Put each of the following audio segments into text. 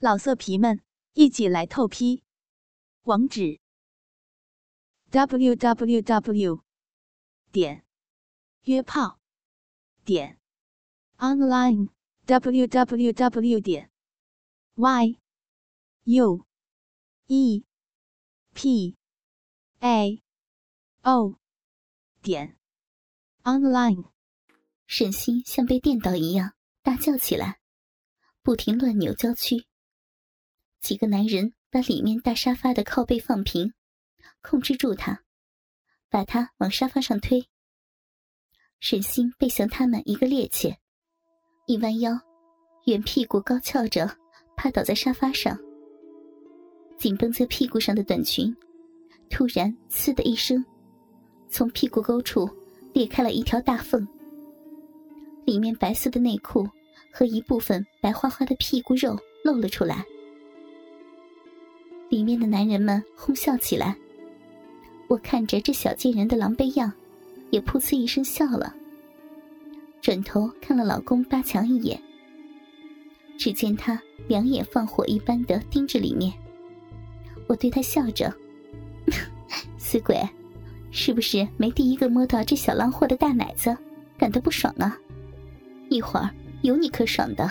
老色皮们，一起来透批！网址：w w w 点约炮点 online w w w 点 y u e p a o 点 online。沈西像被电到一样大叫起来，不停乱扭娇躯。几个男人把里面大沙发的靠背放平，控制住他，把他往沙发上推。沈星背向他们一个趔趄，一弯腰，圆屁股高翘着，趴倒在沙发上。紧绷在屁股上的短裙，突然“呲”的一声，从屁股沟处裂开了一条大缝，里面白色的内裤和一部分白花花的屁股肉露了出来。里面的男人们哄笑起来，我看着这小贱人的狼狈样，也噗呲一声笑了。转头看了老公八强一眼，只见他两眼放火一般的盯着里面。我对他笑着：“ 死鬼，是不是没第一个摸到这小浪货的大奶子，感到不爽啊？一会儿有你可爽的。”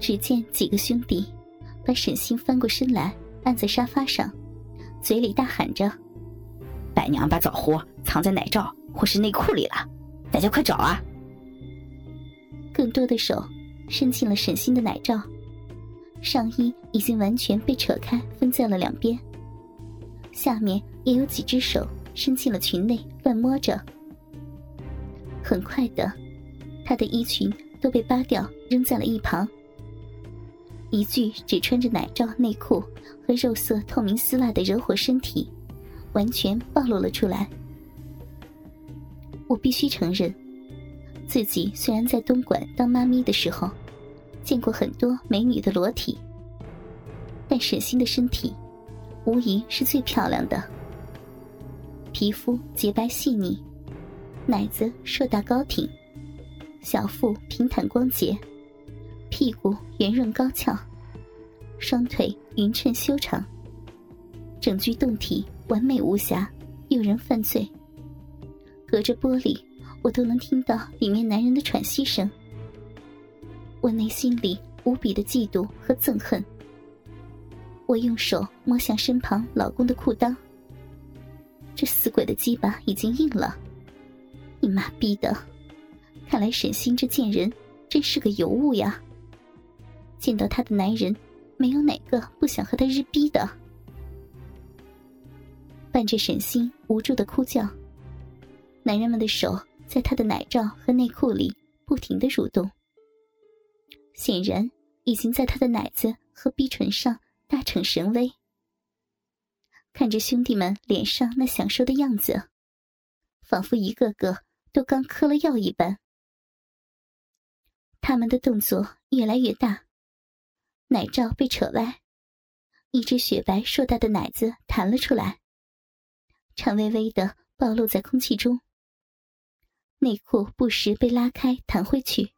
只见几个兄弟。把沈星翻过身来，按在沙发上，嘴里大喊着：“白娘把枣核藏在奶罩或是内裤里了，大家快找啊！”更多的手伸进了沈星的奶罩，上衣已经完全被扯开，分在了两边。下面也有几只手伸进了裙内，乱摸着。很快的，他的衣裙都被扒掉，扔在了一旁。一具只穿着奶罩、内裤和肉色透明丝袜的惹火身体，完全暴露了出来。我必须承认，自己虽然在东莞当妈咪的时候，见过很多美女的裸体，但沈星的身体，无疑是最漂亮的。皮肤洁白细腻，奶子硕大高挺，小腹平坦光洁。屁股圆润高翘，双腿匀称修长，整具胴体完美无瑕，诱人犯罪。隔着玻璃，我都能听到里面男人的喘息声。我内心里无比的嫉妒和憎恨。我用手摸向身旁老公的裤裆，这死鬼的鸡巴已经硬了。你妈逼的！看来沈星这贱人真是个尤物呀。见到他的男人，没有哪个不想和他日逼的。伴着沈星无助的哭叫，男人们的手在他的奶罩和内裤里不停的蠕动，显然已经在他的奶子和逼唇上大逞神威。看着兄弟们脸上那享受的样子，仿佛一个个都刚嗑了药一般。他们的动作越来越大。奶罩被扯歪，一只雪白硕大的奶子弹了出来，颤巍巍的暴露在空气中。内裤不时被拉开弹回去，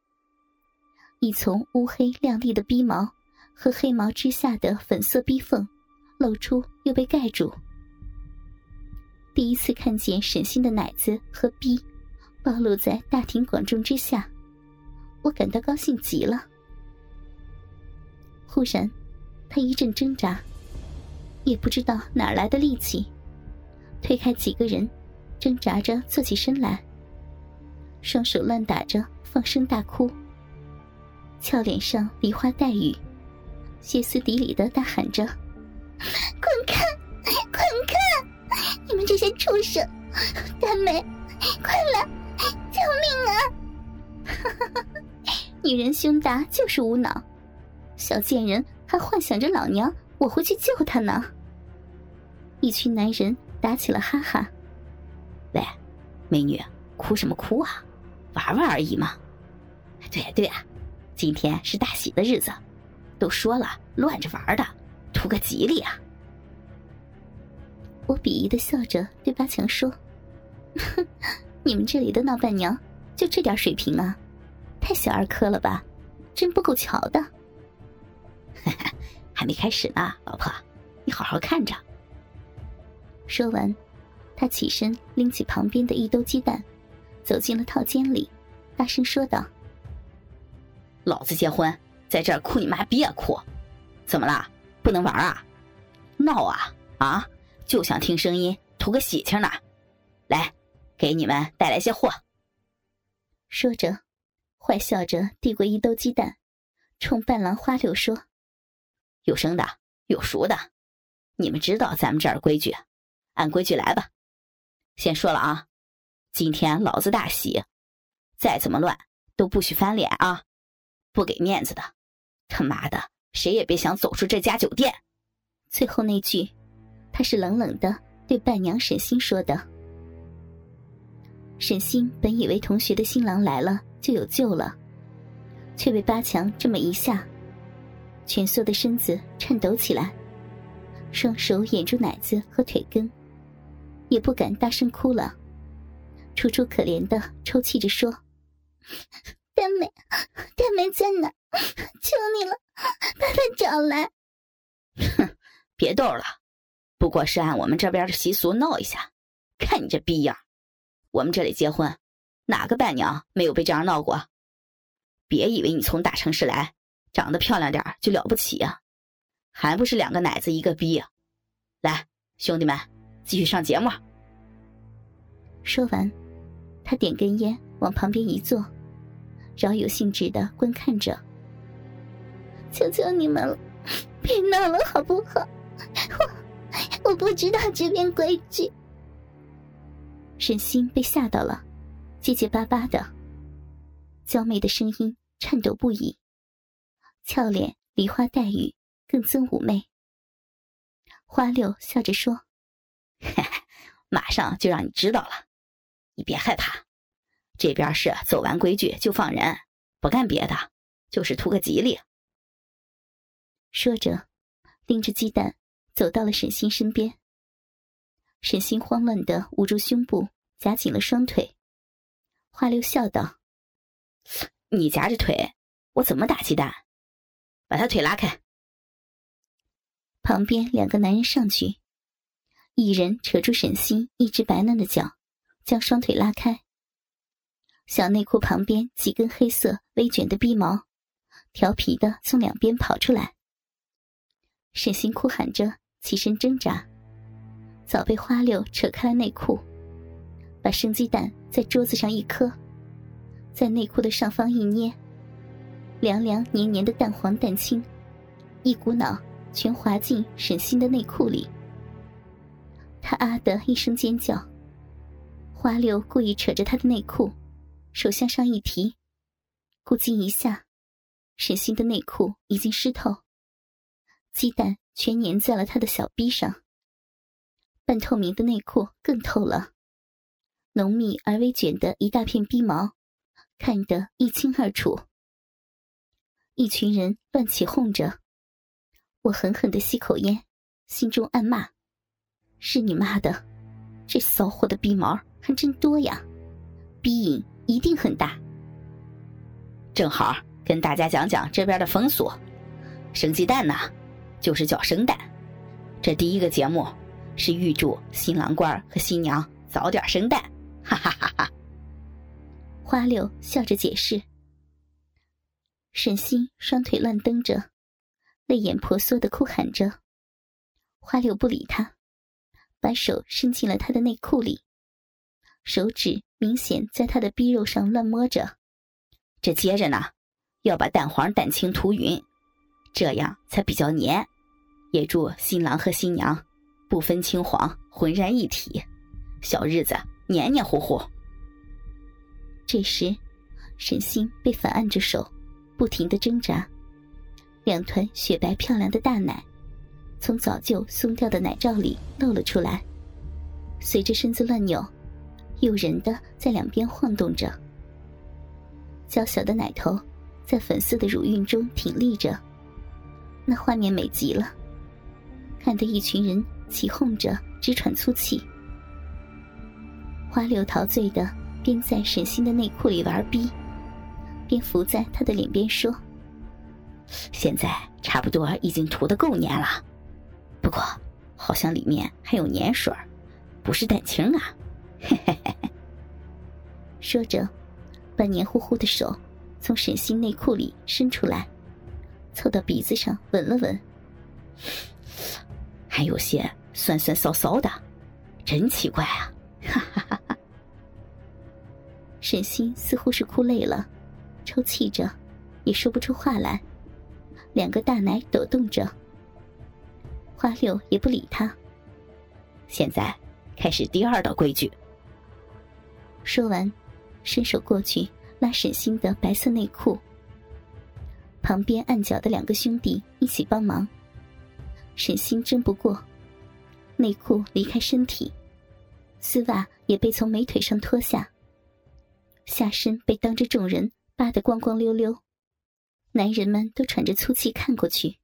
一丛乌黑亮丽的逼毛和黑毛之下的粉色逼缝露出又被盖住。第一次看见沈星的奶子和逼暴露在大庭广众之下，我感到高兴极了。忽然，他一阵挣扎，也不知道哪来的力气，推开几个人，挣扎着坐起身来，双手乱打着，放声大哭，俏脸上梨花带雨，歇斯底里的大喊着：“滚开，滚开！你们这些畜生！大美，快来，救命啊！” 女人胸大就是无脑。小贱人还幻想着老娘我会去救他呢。一群男人打起了哈哈。喂，美女，哭什么哭啊？玩玩而已嘛。对呀对呀，今天是大喜的日子，都说了乱着玩的，图个吉利啊。我鄙夷的笑着对八强说：“哼，你们这里的闹伴娘就这点水平啊？太小儿科了吧？真不够瞧的。” 还没开始呢，老婆，你好好看着。说完，他起身拎起旁边的一兜鸡蛋，走进了套间里，大声说道：“老子结婚，在这儿哭你妈逼啊哭！怎么了？不能玩啊？闹啊啊！就想听声音，图个喜庆呢。来，给你们带来些货。”说着，坏笑着递过一兜鸡蛋，冲伴郎花柳说：“有生的，有熟的，你们知道咱们这儿规矩。”按规矩来吧，先说了啊，今天老子大喜，再怎么乱都不许翻脸啊，不给面子的，他妈的谁也别想走出这家酒店。最后那句，他是冷冷的对伴娘沈星说的。沈星本以为同学的新郎来了就有救了，却被八强这么一下，蜷缩的身子颤抖起来，双手掩住奶子和腿根。也不敢大声哭了，楚楚可怜的抽泣着说：“大美，大美在哪？求你了，把她找来。”哼，别逗了，不过是按我们这边的习俗闹一下。看你这逼样，我们这里结婚，哪个伴娘没有被这样闹过？别以为你从大城市来，长得漂亮点就了不起呀，还不是两个奶子一个逼呀。来，兄弟们。继续上节目。说完，他点根烟，往旁边一坐，饶有兴致的观看着。求求你们了，别闹了，好不好？我我不知道这边规矩。沈星被吓到了，结结巴巴的，娇媚的声音颤抖不已，俏脸梨花带雨，更增妩媚。花六笑着说。马上就让你知道了，你别害怕。这边是走完规矩就放人，不干别的，就是图个吉利。说着，拎着鸡蛋走到了沈星身边。沈星慌乱的捂住胸部，夹紧了双腿。花六笑道：“你夹着腿，我怎么打鸡蛋？把他腿拉开。”旁边两个男人上去。一人扯住沈星一只白嫩的脚，将双腿拉开。小内裤旁边几根黑色微卷的逼毛，调皮的从两边跑出来。沈星哭喊着起身挣扎，早被花六扯开了内裤，把生鸡蛋在桌子上一磕，在内裤的上方一捏，凉凉黏黏的蛋黄蛋清，一股脑全滑进沈星的内裤里。他啊的一声尖叫，花六故意扯着他的内裤，手向上一提，咕叽一下，沈星的内裤已经湿透，鸡蛋全粘在了他的小臂上。半透明的内裤更透了，浓密而微卷的一大片逼毛，看得一清二楚。一群人乱起哄着，我狠狠的吸口烟，心中暗骂。是你妈的，这骚货的逼毛还真多呀，逼瘾一定很大。正好跟大家讲讲这边的风俗，生鸡蛋呢，就是叫生蛋。这第一个节目是预祝新郎官和新娘早点生蛋，哈哈哈哈。花柳笑着解释。沈星双腿乱蹬着，泪眼婆娑的哭喊着。花柳不理他。把手伸进了他的内裤里，手指明显在他的逼肉上乱摸着。这接着呢，要把蛋黄蛋清涂匀，这样才比较黏。也祝新郎和新娘不分青黄，浑然一体，小日子黏黏糊糊。这时，沈星被反按着手，不停的挣扎，两团雪白漂亮的大奶。从早就松掉的奶罩里露了出来，随着身子乱扭，诱人的在两边晃动着。娇小的奶头在粉色的乳晕中挺立着，那画面美极了，看得一群人起哄着直喘粗气。花柳陶醉的边在沈星的内裤里玩逼，便伏在他的脸边说：“现在差不多已经涂的够黏了，不过好像里面还有粘水不是蛋清啊！嘿嘿嘿。说着，把黏糊糊的手从沈星内裤里伸出来，凑到鼻子上闻了闻，还有些酸酸骚骚的，真奇怪啊！哈哈哈哈。沈星似乎是哭累了，抽泣着，也说不出话来。两个大奶抖动着，花六也不理他。现在开始第二道规矩。说完，伸手过去拉沈星的白色内裤。旁边按脚的两个兄弟一起帮忙。沈星争不过，内裤离开身体，丝袜也被从美腿上脱下，下身被当着众人扒得光光溜溜。男人们都喘着粗气看过去，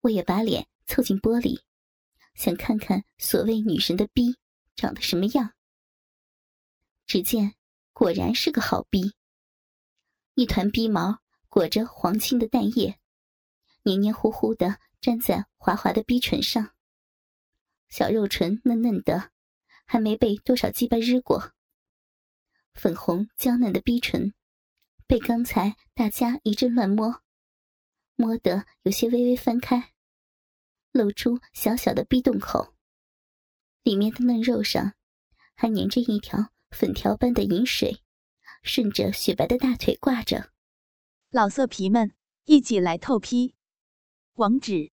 我也把脸凑近玻璃，想看看所谓女神的逼长得什么样。只见果然是个好逼，一团逼毛裹着黄青的蛋液，黏黏糊糊的粘在滑滑的逼唇上，小肉唇嫩嫩的，还没被多少鸡巴日过，粉红娇嫩的逼唇。被刚才大家一阵乱摸，摸得有些微微翻开，露出小小的逼洞口。里面的嫩肉上还粘着一条粉条般的银水，顺着雪白的大腿挂着。老色皮们，一起来透批！网址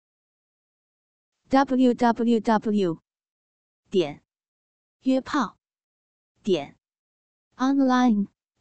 ：w w w. 点约炮点 online。